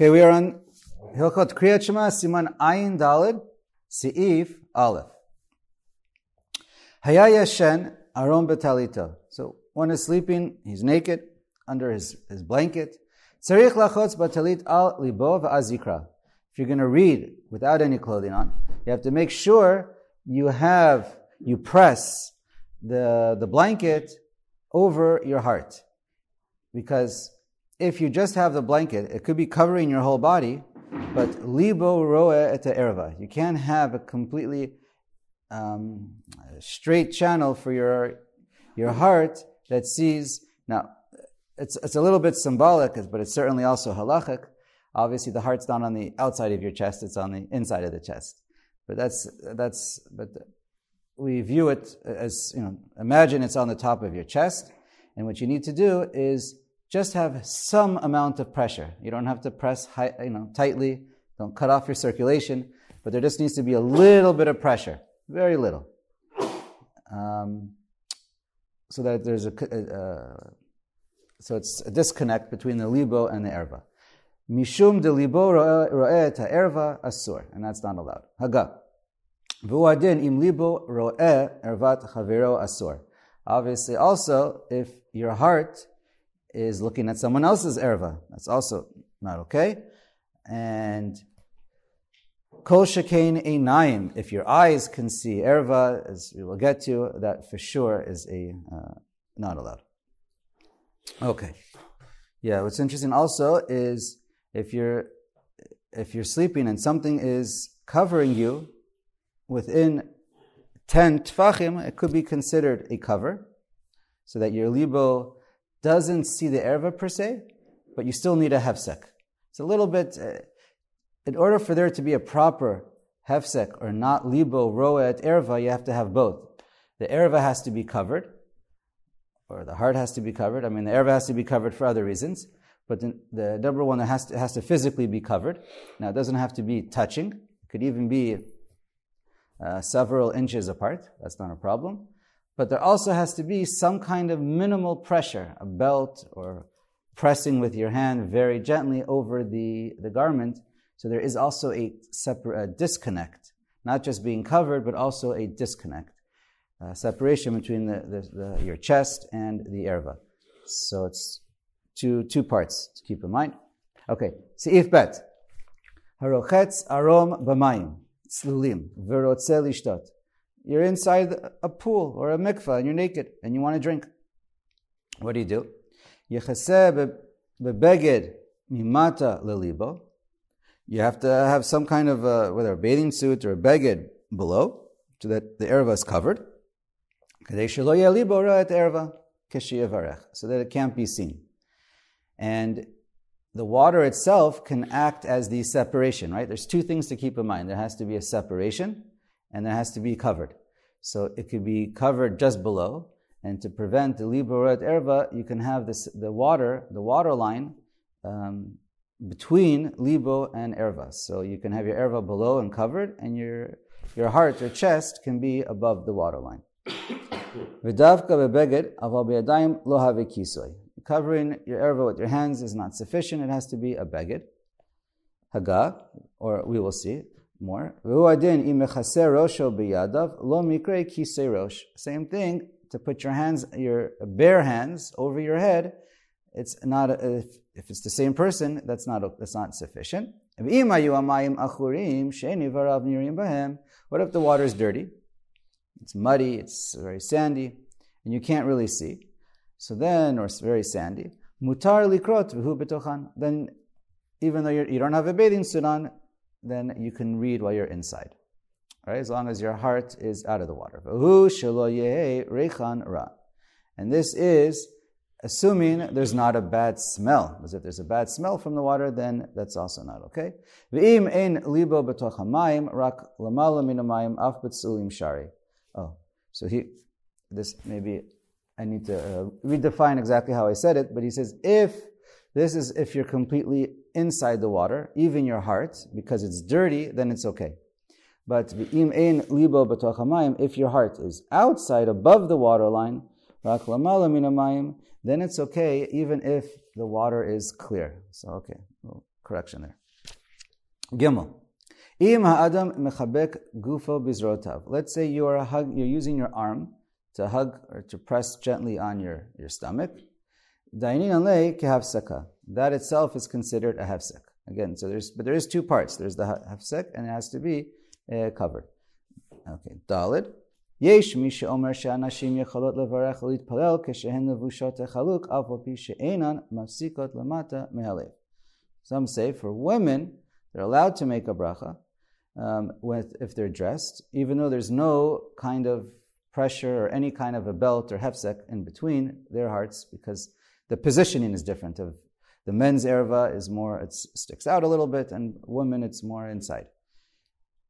Okay, we are on Hilchot Kriyat Shema, Siman Ayin Dalid, Seif Aleph. Haya Yashen Aron Betalito. So one is sleeping, he's naked under his, his blanket. Tzarich lachotz batalit al libo v'azikra. If you're going to read without any clothing on, you have to make sure you have, you press the, the blanket over your heart. Because if you just have the blanket, it could be covering your whole body, but libo roe et erva. You can't have a completely um, straight channel for your your heart that sees. Now, it's it's a little bit symbolic, but it's certainly also halachic. Obviously, the heart's not on the outside of your chest; it's on the inside of the chest. But that's that's but we view it as you know. Imagine it's on the top of your chest, and what you need to do is just have some amount of pressure. You don't have to press high, you know, tightly. Don't cut off your circulation, but there just needs to be a little bit of pressure, very little, um, so that there's a so it's a disconnect between the libo and the erva. Mishum de libo ro'eh erva asur, and that's not allowed. Haga. V'uadin im libo ro'eh ervat chavero asur. Obviously, also, if your heart is looking at someone else's erva. That's also not okay. And kol shekain einayim, if your eyes can see erva, as we will get to, that for sure is a uh, not allowed. Okay. Yeah, what's interesting also is if you're if you're sleeping and something is covering you within 10 tfachim, it could be considered a cover, so that your libo doesn't see the erva per se, but you still need a hefsek. It's a little bit, uh, in order for there to be a proper hefsek or not libo roa at erva, you have to have both. The erva has to be covered, or the heart has to be covered. I mean, the erva has to be covered for other reasons, but the, the double one has to, has to physically be covered. Now, it doesn't have to be touching. It could even be uh, several inches apart. That's not a problem but there also has to be some kind of minimal pressure, a belt or pressing with your hand very gently over the, the garment. So there is also a separate a disconnect, not just being covered, but also a disconnect, a separation between the, the, the, your chest and the erva. So it's two, two parts to keep in mind. Okay, if bet. Harochetz arom b'mayim, slulim, v'rotze lishtot. You're inside a pool or a mikvah and you're naked and you want to drink. What do you do? You have to have some kind of a, whether a bathing suit or a beged below so that the erva is covered. So that it can't be seen. And the water itself can act as the separation, right? There's two things to keep in mind. There has to be a separation and it has to be covered. So it could be covered just below, and to prevent the liborat erva, you can have this, the water, the water line um, between libo and erva. So you can have your erva below and covered, and your your heart your chest can be above the water line. Covering your erva with your hands is not sufficient. It has to be a beged. Haga, or we will see. More. Same thing, to put your hands, your bare hands over your head, it's not, if, if it's the same person, that's not, that's not sufficient. What if the water is dirty? It's muddy, it's very sandy, and you can't really see. So then, or it's very sandy, mutar likrot Then, even though you don't have a bathing suit on, then you can read while you're inside. Right? As long as your heart is out of the water. And this is assuming there's not a bad smell. Because if there's a bad smell from the water, then that's also not okay. Oh, so he, this maybe I need to uh, redefine exactly how I said it, but he says if this is if you're completely inside the water, even your heart, because it's dirty, then it's okay. But if your heart is outside, above the water line, then it's okay, even if the water is clear. So, okay, we'll correction there. Gimel. Im ha'adam mechabek gufo. Let's say you are hug, you're using your arm to hug or to press gently on your, your stomach. Kehafsaka. That itself is considered a hefsek. Again, so there's but there is two parts. There's the hefsek and it has to be uh, covered. Okay, Dalid. יש מי שאומר שאנשים יכולות לברך ולהתפלל כשהן לבושות החלוק, אף על פי שאינן מפסיקות למטה מהלב. Some say for women, they're allowed to make a bracha um, with, if they're dressed, even though there's no kind of pressure or any kind of a belt or hefsek in between their hearts, because the positioning is different. Of the men's erva is more, it sticks out a little bit, and women it's more inside.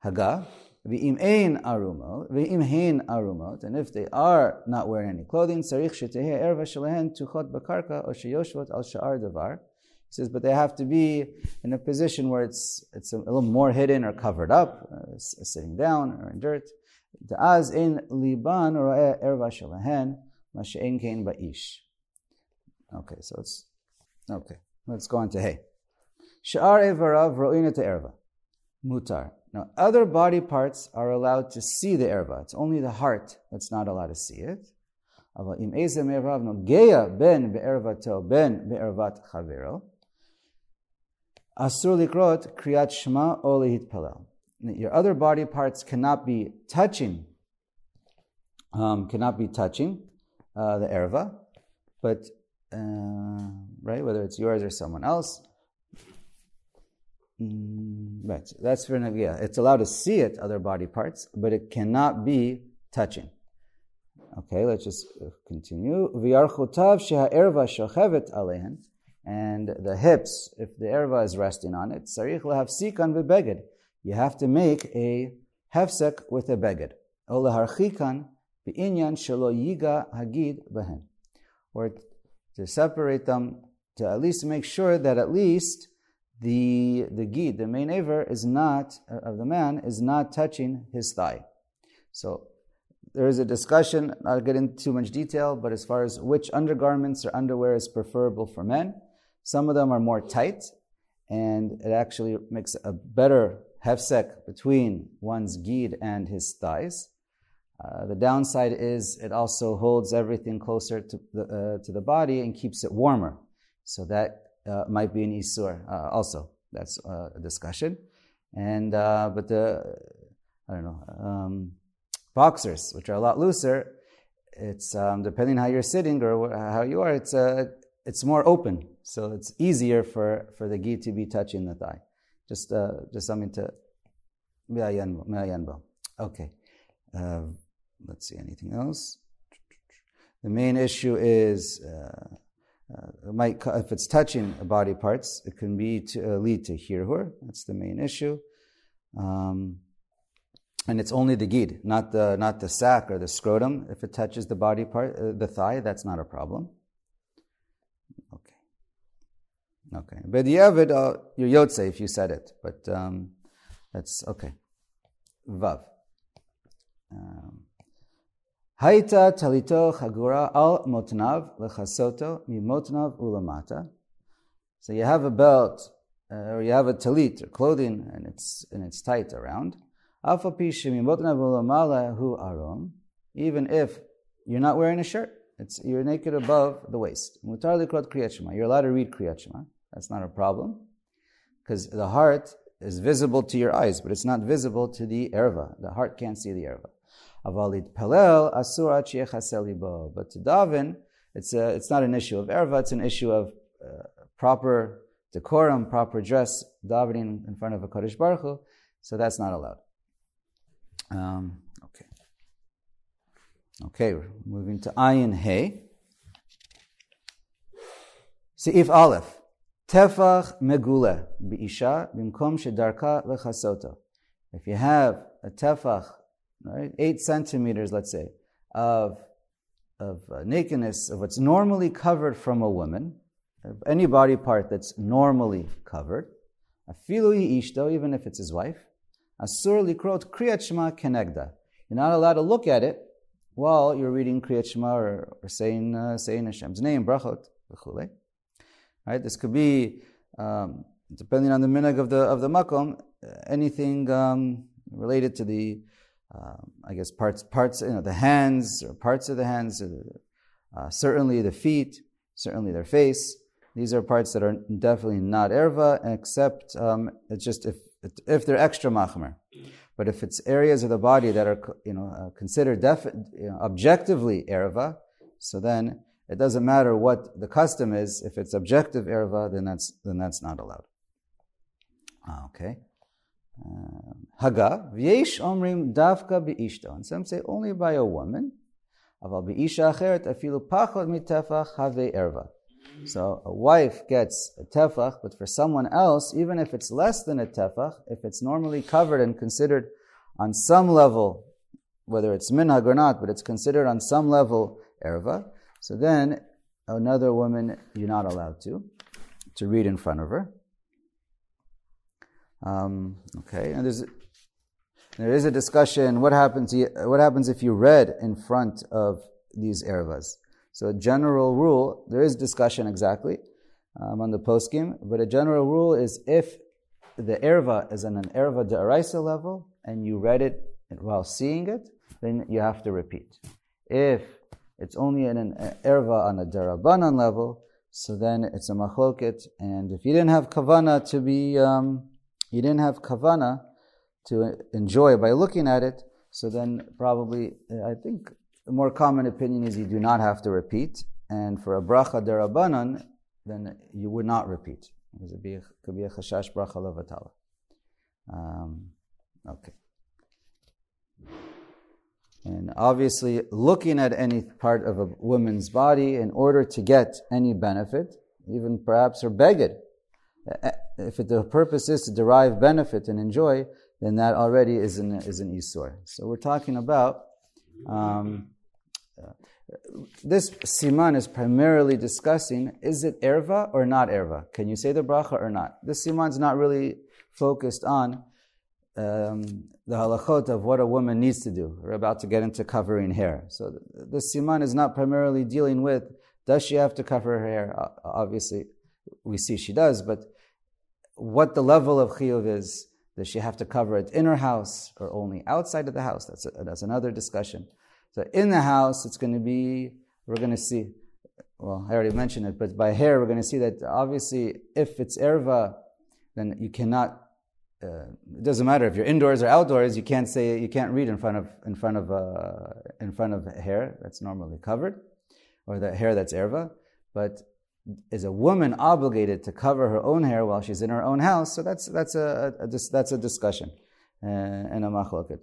Haga, V'im ein arumot, v'im hein arumot, and if they are not wearing any clothing, sarich sheteheh erva shalehen tuchot bakarka or sheyoshvot al sha'ar davar. He says, but they have to be in a position where it's it's a, little more hidden or covered up, uh, sitting down or in dirt. Da'az in liban or erva shalehen, kein ba'ish. Okay, so it's okay. Let's go on to hey. Sha'ar evarav ro'in erva. Mutar. Now, other body parts are allowed to see the erva. It's only the heart that's not allowed to see it. ben ben chavero. Asur likrot kriyat shema o palel. Your other body parts cannot be touching, um, cannot be touching uh, the erva, but uh, right, whether it's yours or someone else, Mm, right. That's for Navia. It's allowed to see it, other body parts, but it cannot be touching. Okay, let's just uh, continue. And the hips, if the erva is resting on it, sarich lehavsikan v'beged. You have to make a hefsek with a beged. Olaharchikan bi'inyan shelo yiga hagid behen. Or to separate them, to at least make sure that at least the the gid, the main aver, is not uh, of the man is not touching his thigh. So there is a discussion. I'll get into too much detail, but as far as which undergarments or underwear is preferable for men, some of them are more tight, and it actually makes a better hefsek between one's gid and his thighs. Uh, the downside is it also holds everything closer to the, uh, to the body and keeps it warmer. So that uh, might be an isur uh, also. That's uh, a discussion. And but the I don't know um, boxers, which are a lot looser, it's um, depending how you're sitting or how you are. It's it's more open, so it's easier for for the gi to be touching the thigh. Just just something to Okay. Uh, let's see anything else. The main issue is. Uh, uh, might, if it's touching body parts, it can be to, uh, lead to hirhur. That's the main issue. Um, and it's only the gid, not the not the sac or the scrotum. If it touches the body part, uh, the thigh, that's not a problem. Okay. Okay. But the Yavid, uh, you're yotze if you said it, but um, that's okay. Vav. Um, Haita talito chagura al motnav lechasoto mimotnav ulamata. So you have a belt, uh, or you have a talit, or clothing, and it's and it's tight around. Ulamala hu aron. Even if you're not wearing a shirt, it's you're naked above the waist. Mutar likrot kriyat You're allowed to read kriyat shema. That's not a problem, because the heart is visible to your eyes, but it's not visible to the erva. The heart can't see the erva. Avalit pelel asur libo. But to daven, it's a, it's not an issue of erva. It's an issue of uh, proper decorum, proper dress, davening in front of a Kodesh Baruch Hu, So that's not allowed. Um, okay. Okay, we're moving to Ayin Hey. Seif Aleph. Tefach megule biisha bimkom shedarka lechasoto. If you have a tefach right? Eight centimeters, let's say, of, of uh, nakedness, of what's normally covered from a woman, any body part that's normally covered, afilu ishto, even if it's his wife, asur likrot kriyat shema kenegda. You're not allowed to look at it while you're reading kriyat shema or, or saying, uh, saying Hashem's name, brachot, Right? This could be um, depending on the minhag of the of the makom, anything um, related to the, uh, I guess parts parts you know the hands or parts of the hands, uh, certainly the feet, certainly their face. These are parts that are definitely not erva, except um, it's just if if they're extra machmer. But if it's areas of the body that are you know uh, considered defi- you know, objectively erva, so then it doesn't matter what the custom is. If it's objective erva, then that's then that's not allowed. Ah, okay. Haga v'yesh omrim davka beishta. And some say only by a woman. Aval beisha acheret afilu pachot mitefach have erva. So a wife gets a tefach, but for someone else, even if it's less than a tefach, if it's normally covered and considered on some level, whether it's minhag or not, but it's considered on some level erva, so then another woman you're not allowed to to read in front of her. Um, okay, and there's there is a discussion. What happens? What happens if you read in front of these ervas? So a general rule, there is discussion exactly um, on the poskim, but a general rule is if the erva is on an erva de'araisa level and you read it while seeing it, then you have to repeat. If it's only in an erva on a derabanan level, so then it's a machloket. And if you didn't have kavana to be, um, you didn't have kavana to enjoy by looking at it, so then probably, I think the more common opinion is you do not have to repeat, and for a bracha derabanan, then you would not repeat. Because it could be a chashash bracha levatala. Um, okay. And obviously, looking at any part of a woman's body in order to get any benefit, even perhaps her beged, if it, the purpose is to derive benefit and enjoy, then that already is an, is an isur. So we're talking about um, this siman is primarily discussing is it erva or not erva? Can you say the bracha or not? This siman is not really focused on um, the halachot of what a woman needs to do. We're about to get into covering hair. So this siman is not primarily dealing with does she have to cover her hair? Obviously, we see she does, but what the level of chiyuv is, does she have to cover it in her house or only outside of the house? That's, a, that's another discussion. So in the house, it's going to be, we're going to see, well, I already mentioned it, but by hair, we're going to see that obviously if it's erva, then you cannot, uh, it doesn't matter if you're indoors or outdoors, you can't say, you can't read in front of, in front of, uh, in front of hair that's normally covered, or the hair that's erva. But is a woman obligated to cover her own hair while she's in her own house? So that's, that's a, a, a that's a discussion uh, and a machloket.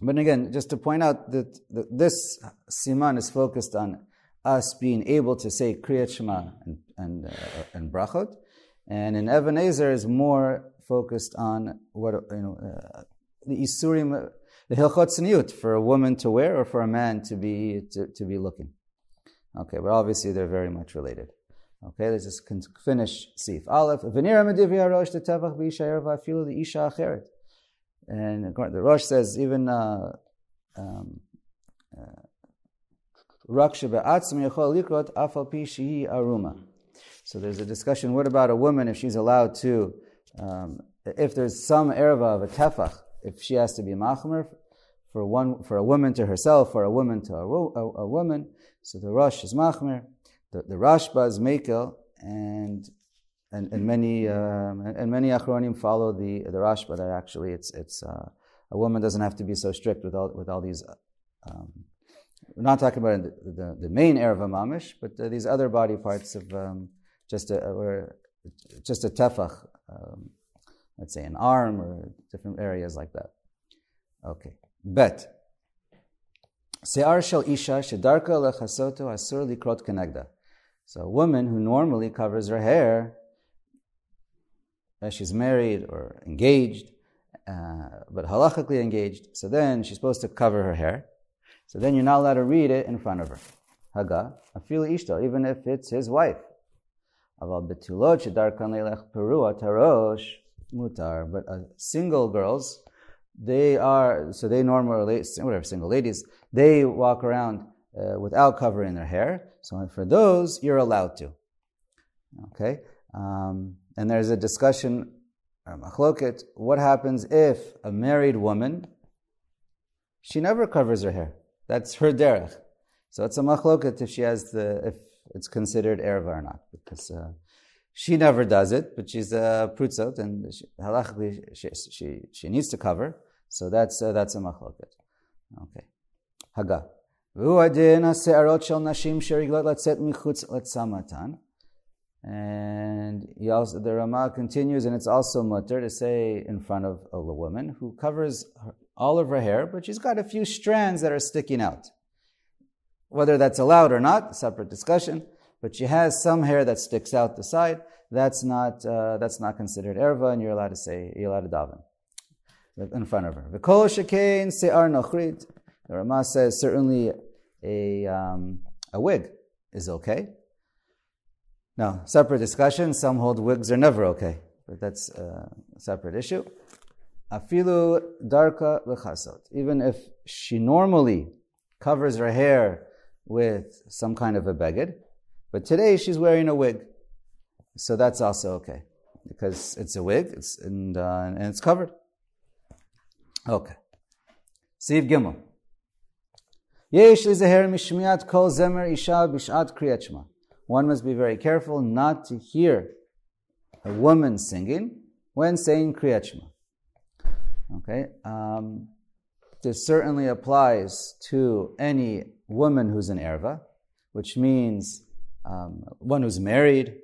But again, just to point out that, this siman is focused on us being able to say Kriyat Shema and, and, uh, and Brachot. And in Even HaEzer is more focused on what, you know, uh, the Isurim, the Hilchot for a woman to wear or for a man to be, to, to be looking. Okay, but obviously they're very much related. Okay, let's just finish Sif. Aleph, V'nira medivya rosh tetevach b'isha erva afilu the isha acheret. And the Rosh says even uh, um, uh, so there's a discussion. What about a woman if she's allowed to, um, if there's some erva of a tefach, if she has to be machmer for one for a woman to herself, or a woman to a, a, a woman. So the Rosh is machmer, the, the Rashba is mekel, and and, and many um, and many achronim follow the the Rashba that actually it's it's uh, a woman doesn't have to be so strict with all with all these. Um, we're not talking about the, the, the main erva mamish, but uh, these other body parts of um, just a or just a tefach, um, let's say an arm or different areas like that. Okay, bet. Se'ar shel isha shedarka lechasoto asur likrot kenegda. So a woman who normally covers her hair as she's married or engaged, uh, but halachically engaged, so then she's supposed to cover her hair. So then you're not allowed to read it in front of her. Haga, afil ishto, even if it's his wife. Aval betulot shedarkan leilech perua tarosh mutar. But uh, single girls, they are, so they normally, whatever, single ladies, they walk around uh, without covering their hair. So for those, you're allowed to. Okay? Um, and there's a discussion, machloket, what happens if a married woman, she never covers her hair. That's her derech. So it's a machloket if she has the, if it's considered erva or not, because uh, she never does it, but she's a prutzot, and she, halachically she, she, she needs to cover. So that's uh, that's a machloket. Okay. Haga. And he also, the Rama continues, and it's also mutter to say in front of a woman who covers her, all of her hair, but she's got a few strands that are sticking out. Whether that's allowed or not, separate discussion. But she has some hair that sticks out the side. That's not uh, that's not considered erva, and you're allowed to say you're allowed to daven in front of her. The Rama says certainly a um, a wig is okay. Now, separate discussion. Some hold wigs are never okay, but that's a separate issue. Afilu darka lechasot. Even if she normally covers her hair with some kind of a beged, but today she's wearing a wig, so that's also okay because it's a wig, it's and, uh, and it's covered. Okay. Siv Gimel. Yesh lizaher mishmiat kol zemer isha bishat kriyat One must be very careful not to hear a woman singing when saying kriyat Okay, um, this certainly applies to any woman who's an erva, which means um, one who's married,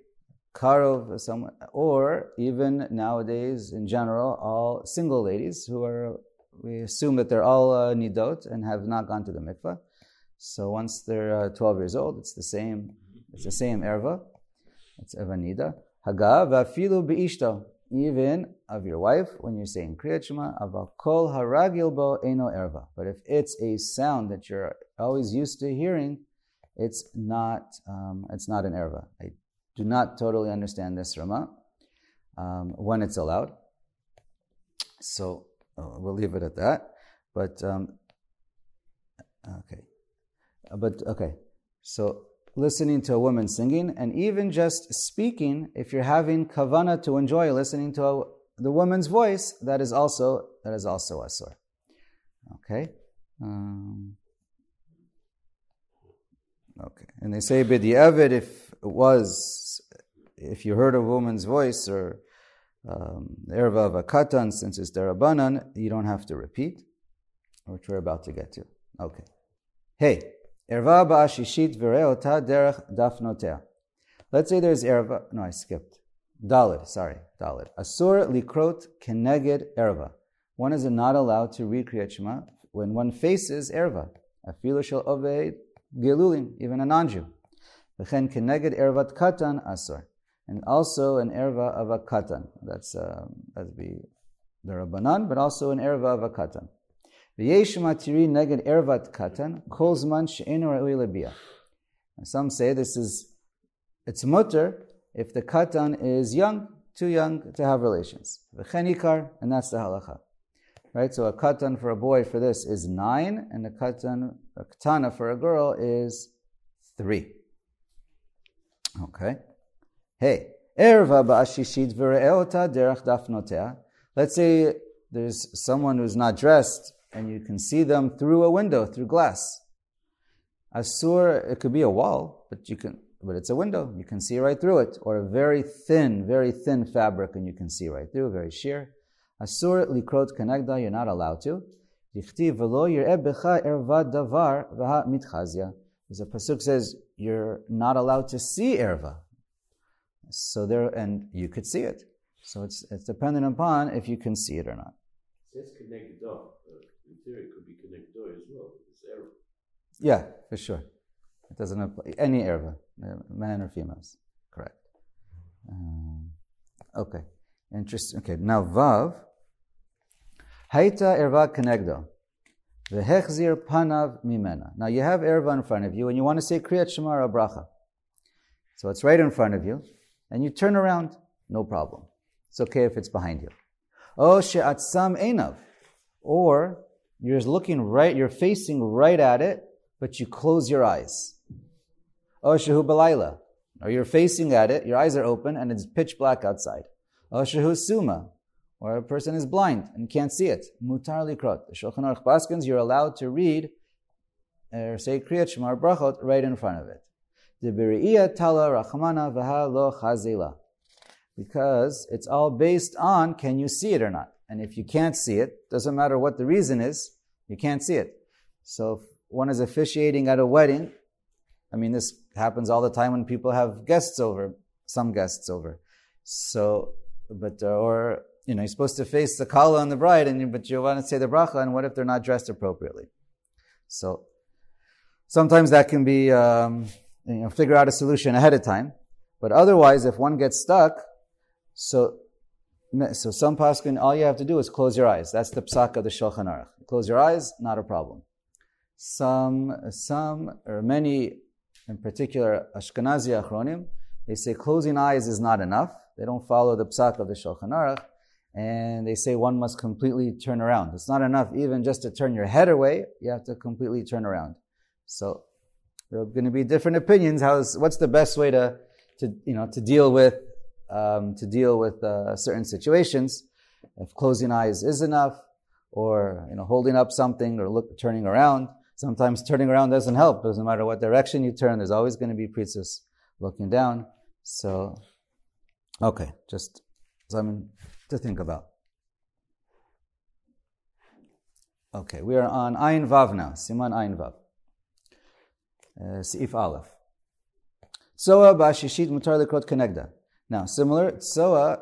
karov, someone, or even nowadays in general, all single ladies who are, we assume that they're all uh, nidot and have not gone to the mikvah. So once they're uh, 12 years old, it's the same, it's the same erva. It's evanida. Haga vafilu beishto even of your wife when you're saying Kriyat Shema, kol haragil bo eno erva. But if it's a sound that you're always used to hearing, it's not um, it's not an erva. I do not totally understand this Rama um, when it's allowed. So uh, we'll leave it at that. But um, okay, but okay. So listening to a woman singing, and even just speaking, if you're having kavana to enjoy listening to a, the woman's voice, that is also that is also asur. Okay. Um, okay, and they say b'di'evid if was if you heard a woman's voice or um, erva of a katan, since it's derabanan, you don't have to repeat, which we're about to get to. Okay. Hey, Erva ba'ashishit v'reota derech dafnotea. Let's say there's erva. No, I skipped. Dalid, sorry, Dalid. Asur likrot keneged erva. One is not allowed to read Kriyat Shema when one faces erva. Afilu shel oved gelulim, even a non-Jew. V'chen keneged ervat katan asur. And also an erva of a katan. That's, uh, that'd be the Rabbanan, but also an erva of a katan. V'yesh matiri neged ervat katan kol zman she'enu ra'ui Some say this is it's mutter if the katan is young, too young to have relations. V'chenikar, and that's the halacha. Right, so a katan for a boy for this is nine, and a katan, a katana for a girl is three. Okay. Hey, erva ba'ashishit v're'eota derech dafnotea. Let's say there's someone who's not dressed and you can see them through a window, through glass. Asur, it could be a wall, but you can, but it's a window. You can see right through it, or a very thin, very thin fabric, and you can see right through, very sheer. Asur likrot kanegda, you're not allowed to. As a pasuk says, you're not allowed to see erva. So there, and you could see it. So it's it's dependent upon if you can see it or not. It says theory, could be connected as well. It's error. Yeah, for sure. It doesn't apply any error, uh, men or females. Correct. Um, okay. Interesting. Okay. Now vav. Haita erva kenegdo. Vehechzir panav mimena. Now you have erva in front of you, and you want to say kriyat shema or bracha. So it's right in front of you, and you turn around. No problem. It's okay if it's behind you. Oh she'atzam enav. Or you're looking right, you're facing right at it, but you close your eyes. Oh, shahu balayla, or you're facing at it, your eyes are open, and it's pitch black outside. Oshahu suma, or a person is blind and can't see it. Mutar likrot. The Shulchan Aruch Paskins, you're allowed to read or say Kriyat Shema Brachot right in front of it. The tala rachmana v'ha lo chazila. Because it's all based on can you see it or not. And if you can't see it, doesn't matter what the reason is, you can't see it. So if one is officiating at a wedding, I mean, this happens all the time when people have guests over, some guests over. So, but, or, you know, you're supposed to face the kala and the bride, and you, but you want to say the bracha, and what if they're not dressed appropriately? So, sometimes that can be, um, you know, figure out a solution ahead of time. But otherwise, if one gets stuck, so so some paskin, all you have to do is close your eyes. That's the psak of the Shulchan Aruch. Close your eyes, not a problem. Some, some or many, in particular Ashkenazi Achronim, they say closing eyes is not enough. They don't follow the psak of the Shulchan Aruch, and they say one must completely turn around. It's not enough even just to turn your head away. You have to completely turn around. So there are going to be different opinions. How's what's the best way to to you know to deal with um, to deal with uh, certain situations. If closing eyes is enough, or you know, holding up something or look, turning around. Sometimes turning around doesn't help. Doesn't matter what direction you turn. There's always going to be priestess looking down. So, okay, just something to think about. Okay, we are on Ayin Vav now. Siman Ayin Vav. Uh, Sif Aleph. Soa ba'shishit mutar lekrot kenegda. Now, similar, tzoa,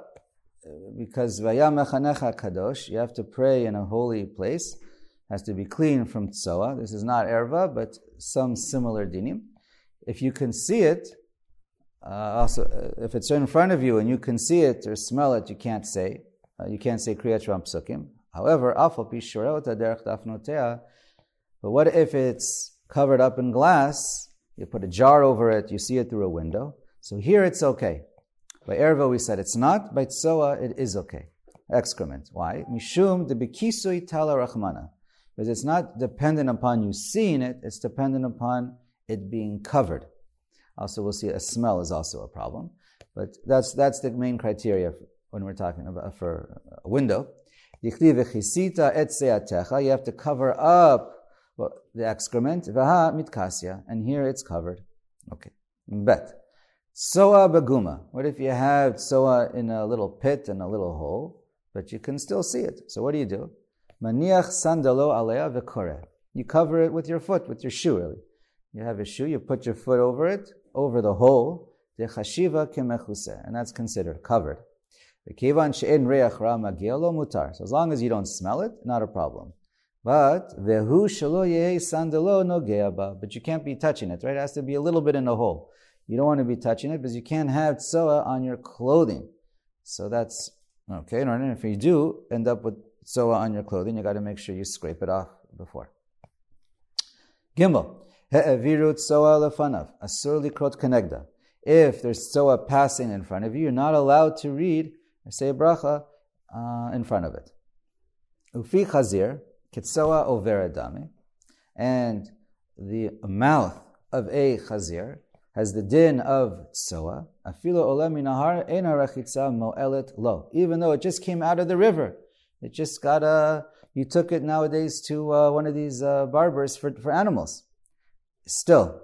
because vayamechanecha kadosh, you have to pray in a holy place, has to be clean from tzoa. This is not erva, but some similar dinim. If you can see it, uh, also, uh, if it's in front of you and you can see it or smell it, you can't say. Uh, you can't say kriyat shram psukim. However. But what if it's covered up in glass? You put a jar over it, you see it through a window. So here it's okay. By erva we said it's not. By tsoa it is okay. Excrement. Why? Mishum de bikisui tala rachmana. Because it's not dependent upon you seeing it, it's dependent upon it being covered. Also, we'll see a smell is also a problem. But that's, that's the main criteria when we're talking about for a window. You have to cover up the excrement, and here it's covered. Okay. Bet. Soa baguma. What if you have soa in a little pit and a little hole, but you can still see it? So what do you do? Maniach sandalo alea. You cover it with your foot, with your shoe, really. You have a shoe, you put your foot over it, over the hole, chashiva kemechuse, and that's considered covered. mutar. So as long as you don't smell it, not a problem. But vehu shalo sandalo no But you can't be touching it, right? It has to be a little bit in the hole. You don't want to be touching it because you can't have tsoa on your clothing. So that's okay. And if you do end up with tsoa on your clothing, you got to make sure you scrape it off before. Gimel. He'evirut tsoa lefanav. Asur likrot kenegda. If there's tsoa passing in front of you, you're not allowed to read or say bracha uh, in front of it. Ufi chazir, kitsoa overadame. And the mouth of a chazir has the din of tsoa, afilo olem minahar ena rachitza mo'elet lo. Even though it just came out of the river, it just got a. You took it nowadays to uh, one of these uh, barbers for, for animals. Still,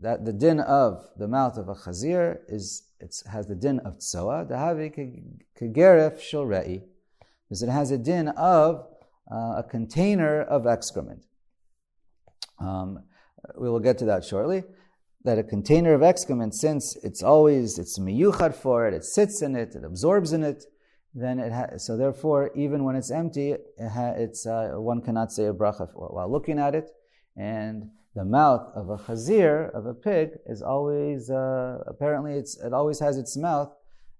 that the din of the mouth of a chazir is it has the din of tsoa. The havi kegeref shel rei, because it has a din of uh, a container of excrement. Um, we will get to that shortly that a container of excrement, since it's always it's miyuchad for it, it sits in it, it absorbs in it, then it ha- so therefore even when it's empty, it ha- it's uh, one cannot say a bracha while looking at it, and the mouth of a chazir of a pig is always uh, apparently it's it always has its mouth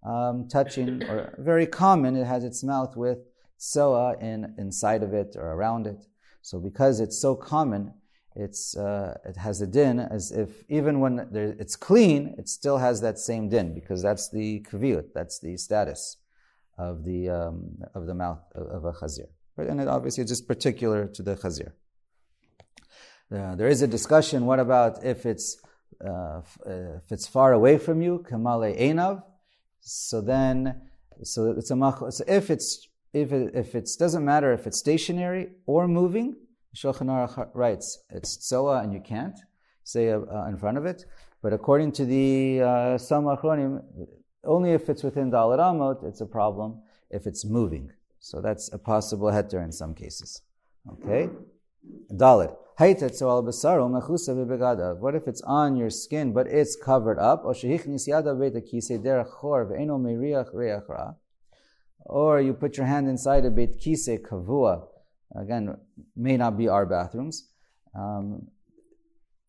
um, touching or very common it has its mouth with soa in inside of it or around it. So because it's so common, it's, uh, it has a din as if even when it's clean, it still has that same din because that's the kaviyut, that's the status of the, um, of the mouth of, of a chazir. Right? And it obviously is just particular to the chazir. Uh, there is a discussion, what about if it's uh, uh, if it's far away from you, kamale enav, so then, so it's a mach, so if it's, if it, if it doesn't matter if it's stationary or moving, Shulchan Aruch writes, it's tzoa and you can't say uh, uh, in front of it, but according to the uh, some achronim, only if it's within Dalit Amot, it's a problem if it's moving. So that's a possible heter in some cases. Okay? What if it's on your skin, but it's covered up? Or you put your hand inside a beit kise kavua. Again, may not be our bathrooms. Um,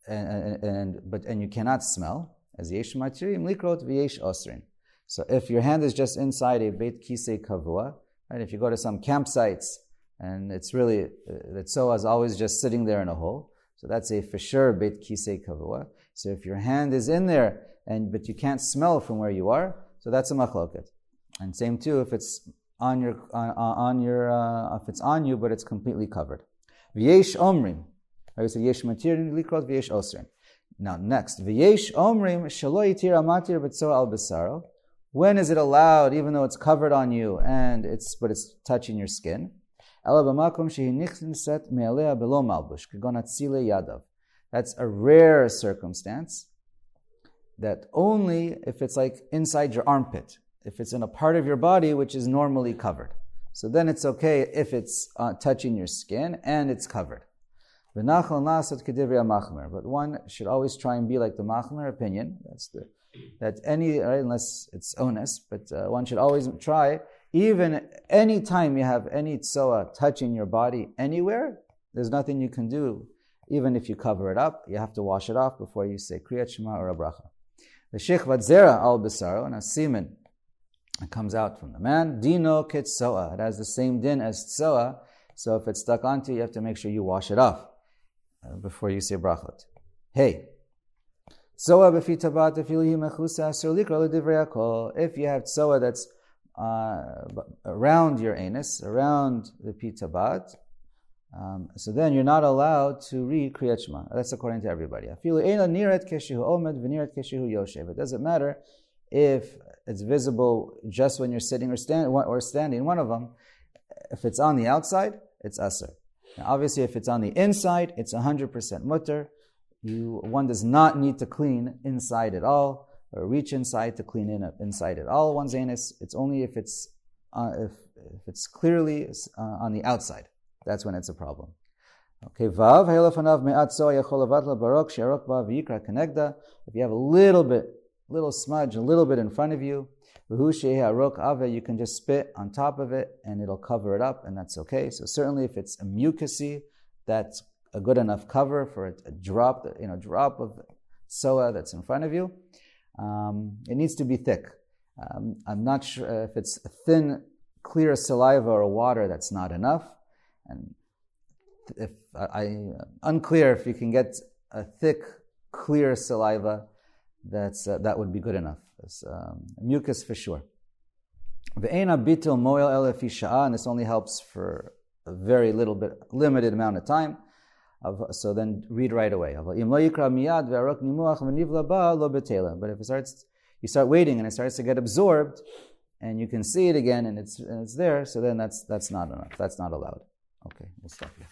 and, and, and, but and you cannot smell as likrot osrin. So if your hand is just inside a beit kisei kavua, right? If you go to some campsites and it's really uh, the tzoa is always just sitting there in a hole, so that's a for sure bit kisei kavua. So if your hand is in there and but you can't smell from where you are, so that's a machloket. And same too if it's on your on, your uh, if it's on you but it's completely covered. V'yesh omrim. I say yesh matirin likrot v'yesh osrin. Now next, v'yesh omrim shalo yitir amatir al besaro. When is it allowed, even though it's covered on you and it's but it's touching your skin? That's a rare circumstance that only if it's like inside your armpit, if it's in a part of your body which is normally covered. So then it's okay if it's uh, touching your skin and it's covered. But one should always try and be like the Machmer opinion. That's the that any right, unless it's onus, but uh, one should always try. Even any time you have any tsoa touching your body anywhere, there's nothing you can do. Even if you cover it up, you have to wash it off before you say kriyat shema or a bracha. The sheikh vadzera al besaro and a semen comes out from the man. Dino kitsoa. It has the same din as tsoa. So if it's stuck onto you, you have to make sure you wash it off uh, before you say brachot. Hey, if you have tsoa that's uh, around your anus, around the pitabat, um, so then you're not allowed to read Kriyat Shema. That's according to everybody. It doesn't matter if it's visible just when you're sitting or, stand, or standing, one of them. If it's on the outside, it's aser. Now, obviously, if it's on the inside, it's 100% mutter. You, one does not need to clean inside at all, reach inside to clean in inside at all one's anus. It's only if it's, uh, if, if it's clearly uh, on the outside. That's when it's a problem. Okay, vav If you have a little bit, little smudge, a little bit in front of you, you can just spit on top of it and it'll cover it up, and that's okay. So certainly, if it's a mucusy, that's a good enough cover for a, a drop, you know, drop of soa that's in front of you. Um, it needs to be thick. Um, I'm not sure if it's thin, clear saliva or water. That's not enough. And if I, unclear if you can get a thick, clear saliva, that's uh, that would be good enough. Um, mucus for sure. Ve'ena moel elef and this only helps for a very little bit, limited amount of time. So then read right away. But if it starts, you start waiting and it starts to get absorbed, and you can see it again and it's, and it's there, so then that's, that's not enough. That's not allowed. Okay, we'll stop here.